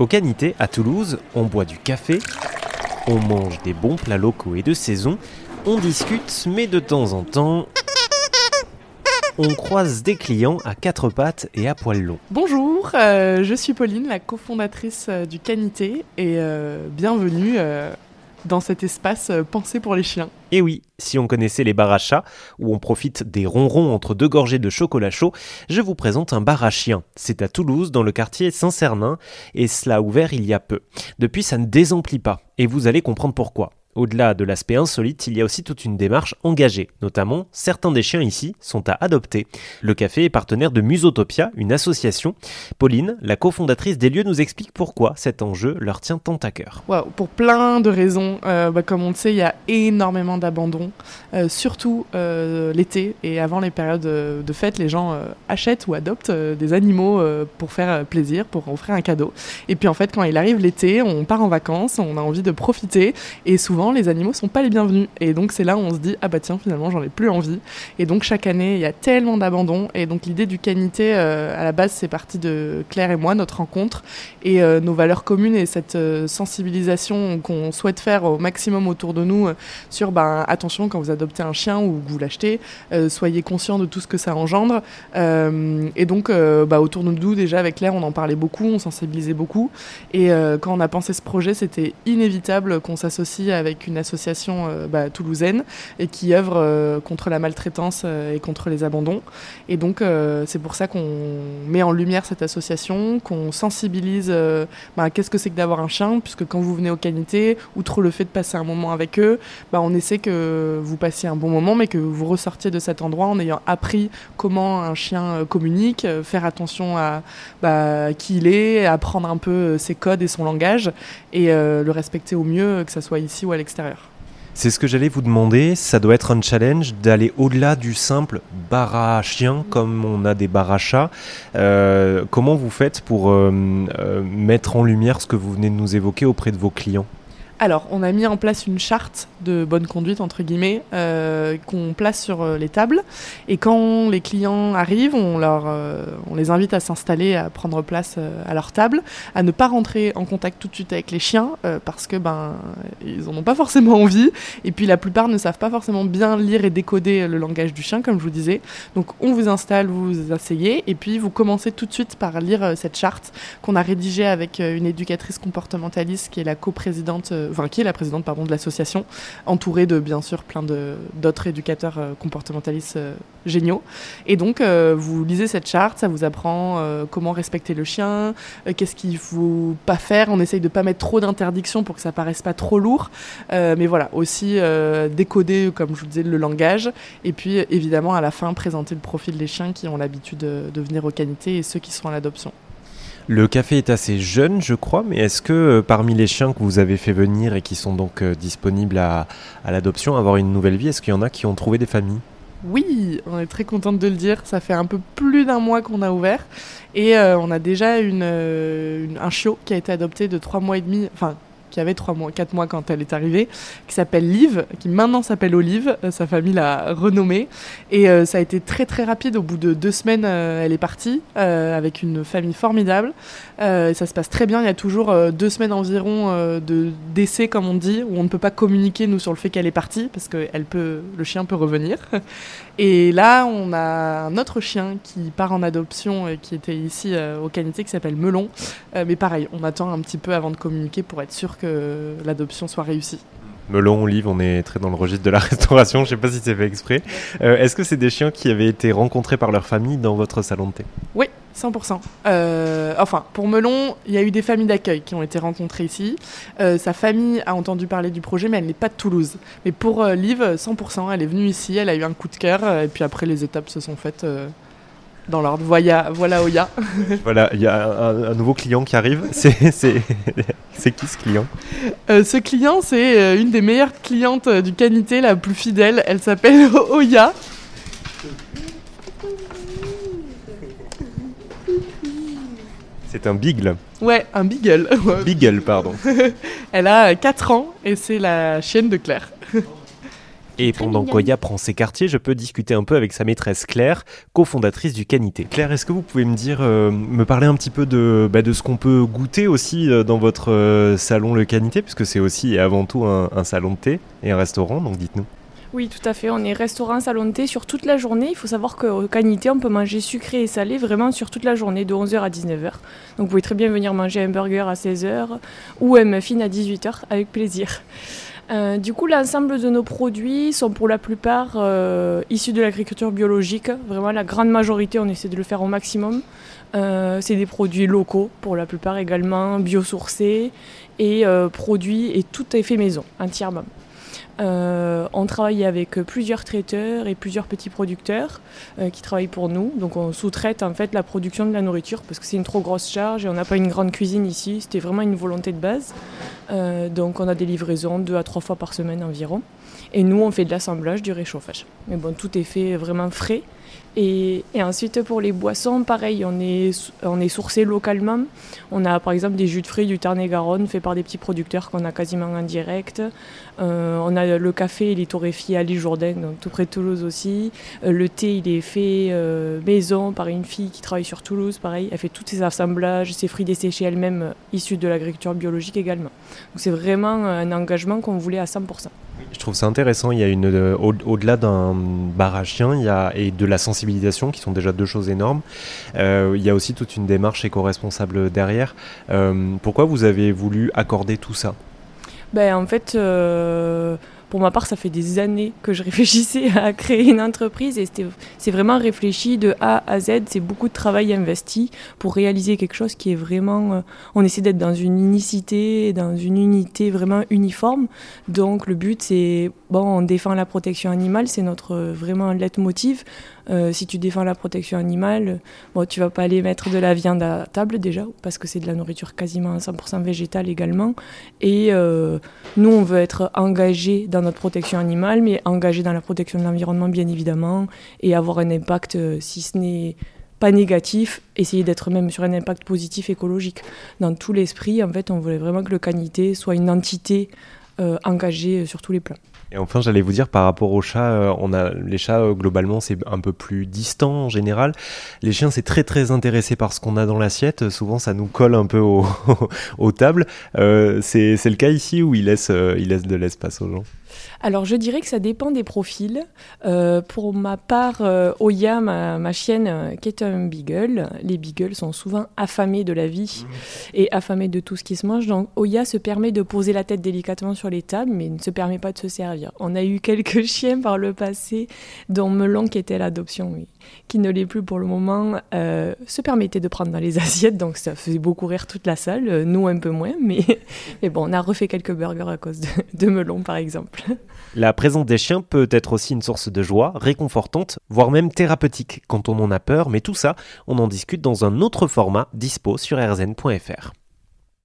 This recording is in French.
Au Canité, à Toulouse, on boit du café, on mange des bons plats locaux et de saison, on discute, mais de temps en temps, on croise des clients à quatre pattes et à poils longs. Bonjour, euh, je suis Pauline, la cofondatrice euh, du Canité, et euh, bienvenue dans cet espace euh, pensé pour les chiens. Et oui, si on connaissait les bars à où on profite des ronrons entre deux gorgées de chocolat chaud, je vous présente un bar à chiens. C'est à Toulouse, dans le quartier Saint-Cernin, et cela a ouvert il y a peu. Depuis, ça ne désemplit pas, et vous allez comprendre pourquoi. Au-delà de l'aspect insolite, il y a aussi toute une démarche engagée. Notamment, certains des chiens ici sont à adopter. Le café est partenaire de Musotopia, une association. Pauline, la cofondatrice des lieux, nous explique pourquoi cet enjeu leur tient tant à cœur. Pour plein de raisons. Euh, bah, comme on le sait, il y a énormément d'abandon, euh, surtout euh, l'été et avant les périodes de fête, les gens achètent ou adoptent des animaux pour faire plaisir, pour offrir un cadeau. Et puis en fait, quand il arrive l'été, on part en vacances, on a envie de profiter et souvent les animaux sont pas les bienvenus. Et donc c'est là où on se dit ah bah tiens finalement j'en ai plus envie. Et donc chaque année il y a tellement d'abandon et donc l'idée du canité euh, à la base c'est parti de Claire et moi notre rencontre et euh, nos valeurs communes et cette euh, sensibilisation qu'on souhaite faire au maximum autour de nous sur ben, attention quand vous adoptez un chien ou que vous l'achetez, soyez conscient de tout ce que ça engendre. Et donc bah, autour de nous déjà avec Claire on en parlait beaucoup, on sensibilisait beaucoup. Et quand on a pensé ce projet c'était inévitable qu'on s'associe avec une association euh, bah, toulousaine et qui œuvre euh, contre la maltraitance euh, et contre les abandons. Et donc c'est pour ça qu'on met en lumière cette association, qu'on sensibilise bah, qu'est-ce que c'est que d'avoir un chien, puisque quand vous venez au Canité, outre le fait de passer un moment avec eux, bah, on essaie que vous passiez un bon moment, mais que vous ressortiez de cet endroit en ayant appris comment un chien communique, faire attention à bah, qui il est, apprendre un peu ses codes et son langage, et le respecter au mieux, que ce soit ici ou à C'est ce que j'allais vous demander, ça doit être un challenge d'aller au-delà du simple bar comme on a des chats. Euh, comment vous faites pour euh, euh, mettre en lumière ce que vous venez de nous évoquer auprès de vos clients? Alors, on a mis en place une charte de bonne conduite, entre guillemets, euh, qu'on place sur euh, les tables. Et quand les clients arrivent, on, leur, euh, on les invite à s'installer, à prendre place à leur table, à ne pas rentrer en contact tout de suite avec les chiens, parce que ben, ils en ont pas forcément envie. Et puis la plupart ne savent pas forcément bien lire et décoder le langage du chien, comme je vous disais. Donc on vous installe, vous vous asseyez, et puis vous commencez tout de suite par lire cette charte qu'on a rédigée avec une éducatrice comportementaliste qui est la coprésidente, enfin la présidente pardon de l'association, entourée de bien sûr plein d'autres éducateurs euh, comportementalistes euh, géniaux. Et donc euh, vous lisez cette charte, ça vous apprend comment respecter le chien, qu'est-ce qu'il faut pas faire. On essaye de pas mettre trop d'interdictions pour que ça paraisse pas trop lourd, mais voilà aussi décoder comme je vous disais le langage, et puis évidemment à la fin présenter le profil des chiens qui ont l'habitude de, de venir au canité et ceux qui sont à l'adoption. Le café est assez jeune, je crois, mais est-ce que euh, parmi les chiens que vous avez fait venir et qui sont donc euh, disponibles à, l'adoption, avoir une nouvelle vie, est-ce qu'il y en a qui ont trouvé des familles? Oui, on est très contente de le dire. Ça fait un peu plus d'un mois qu'on a ouvert et euh, on a déjà un chiot qui a été adopté de trois mois et demi, enfin qui avait trois mois, quatre mois quand elle est arrivée, qui s'appelle Liv, qui maintenant s'appelle Olive. Euh, sa famille l'a renommée et euh, ça a été très très rapide. Au bout de deux semaines, euh, elle est partie avec une famille formidable. Ça se passe très bien. Il y a toujours deux semaines environ de d'essai, comme on dit, où on ne peut pas communiquer nous sur le fait qu'elle est partie parce que peut, le chien peut revenir. Et là, on a un autre chien qui part en adoption et qui était ici au Canité qui s'appelle Melon. Mais pareil, on attend un petit peu avant de communiquer pour être sûr que l'adoption soit réussie. Melon, Olive, on est très dans le registre de la restauration, je sais pas si c'est fait exprès. Euh, est-ce que c'est des chiens qui avaient été rencontrés par leur famille dans votre salon de thé? Oui, 100%. Euh, enfin, pour Melon, il y a eu des familles d'accueil qui ont été rencontrées ici. Euh, sa famille a entendu parler du projet, mais elle n'est pas de Toulouse. Mais pour euh, Liv, 100%, elle est venue ici, elle a eu un coup de cœur, et puis après, les étapes se sont faites dans l'ordre. Voilà, voilà Oya. Voilà, il y a un, un nouveau client qui arrive. C'est c'est- c'est qui ce client? Euh, ce client, c'est euh, une des meilleures clientes euh, du Canité, la plus fidèle. Elle s'appelle Oya. C'est un Beagle. Ouais, un beagle. Beagle, pardon. Elle a 4 ans et c'est la chienne de Claire. Et pendant qu'Oya prend ses quartiers, je peux discuter un peu avec sa maîtresse Claire, cofondatrice du Canité. Claire, est-ce que vous pouvez me dire, euh, me parler un petit peu de, bah, de ce qu'on peut goûter aussi euh, dans votre euh, salon Le Canité, puisque c'est aussi et avant tout un, un salon de thé et un restaurant, donc dites-nous. Oui, tout à fait. On est restaurant salon de thé sur toute la journée. Il faut savoir qu'au Canité, on peut manger sucré et salé vraiment sur toute la journée, de 11h à 19h. Donc vous pouvez très bien venir manger un burger à 16h ou un muffin à 18h avec plaisir. Euh, du coup, l'ensemble de nos produits sont pour la plupart euh, issus de l'agriculture biologique. Vraiment, la grande majorité, on essaie de le faire au maximum. Euh, c'est des produits locaux, pour la plupart également, biosourcés et produits et tout est fait maison, entièrement. Euh, on travaille avec plusieurs traiteurs et plusieurs petits producteurs euh, qui travaillent pour nous. Donc on sous-traite en fait la production de la nourriture parce que c'est une trop grosse charge et on n'a pas une grande cuisine ici. C'était vraiment une volonté de base. Euh, donc on a des livraisons deux à trois fois par semaine environ. Et nous on fait de l'assemblage, du réchauffage. Mais bon, tout est fait vraiment frais. Et, ensuite, pour les boissons, pareil, on est, on est sourcé localement. On a par exemple des jus de fruits du Tarn-et-Garonne faits par des petits producteurs qu'on a quasiment en direct. Euh, on a le café, il est torréfié à l'île Jourdain, donc tout près de Toulouse aussi. Euh, le thé, il est fait euh, maison par une fille qui travaille sur Toulouse, pareil. Elle fait tous ses assemblages, ses fruits desséchés elle-même, issus de l'agriculture biologique également. Donc c'est vraiment un engagement qu'on voulait à 100%. Je trouve ça intéressant. Il y a une au-delà d'un bar à chien, il y a et de la sensibilisation qui sont déjà deux choses énormes. Euh, il y a aussi toute une démarche éco-responsable derrière. Euh, pourquoi vous avez voulu accorder tout ça? Ben en fait pour ma part, ça fait des années que je réfléchissais à créer une entreprise et c'est vraiment réfléchi de A à Z. C'est beaucoup de travail investi pour réaliser quelque chose qui est vraiment. Euh, on essaie d'être dans une unicité, dans une unité vraiment uniforme. Donc le but, c'est bon, on défend la protection animale, c'est notre vraiment leitmotiv. Euh, si tu défends la protection animale, bon, tu vas pas aller mettre de la viande à table déjà, parce que c'est de la nourriture quasiment 100% végétale également. Et euh, nous, on veut être engagés dans notre protection animale, mais engagés dans la protection de l'environnement, bien évidemment, et avoir un impact, euh, si ce n'est pas négatif, essayer d'être même sur un impact positif écologique. Dans tout l'esprit, en fait, on voulait vraiment que le canité soit une entité engagée sur tous les plans. Et enfin, j'allais vous dire par rapport aux chats, euh, on a les chats euh, globalement c'est un peu plus distant en général. Les chiens c'est très très intéressé par ce qu'on a dans l'assiette. Souvent ça nous colle un peu aux tables. Euh, c'est le cas ici où ils laissent ils laissent de l'espace aux gens? Alors je dirais que ça dépend des profils. Euh, pour ma part, euh, Oya, ma, chienne, euh, qui est un beagle, les beagles sont souvent affamés de la vie mmh. et affamés de tout ce qui se mange. Donc Oya se permet de poser la tête délicatement sur les tables, mais ne se permet pas de se servir. On a eu quelques chiens par le passé, dont Melon, qui était l'adoption, oui, qui ne l'est plus pour le moment, se permettait de prendre dans les assiettes. Donc ça faisait beaucoup rire toute la salle, nous un peu moins, mais, mais bon, on a refait quelques burgers à cause de, de Melon, par exemple. La présence des chiens peut être aussi une source de joie, réconfortante, voire même thérapeutique quand on en a peur, mais tout ça, on en discute dans un autre format dispo sur rzn.fr.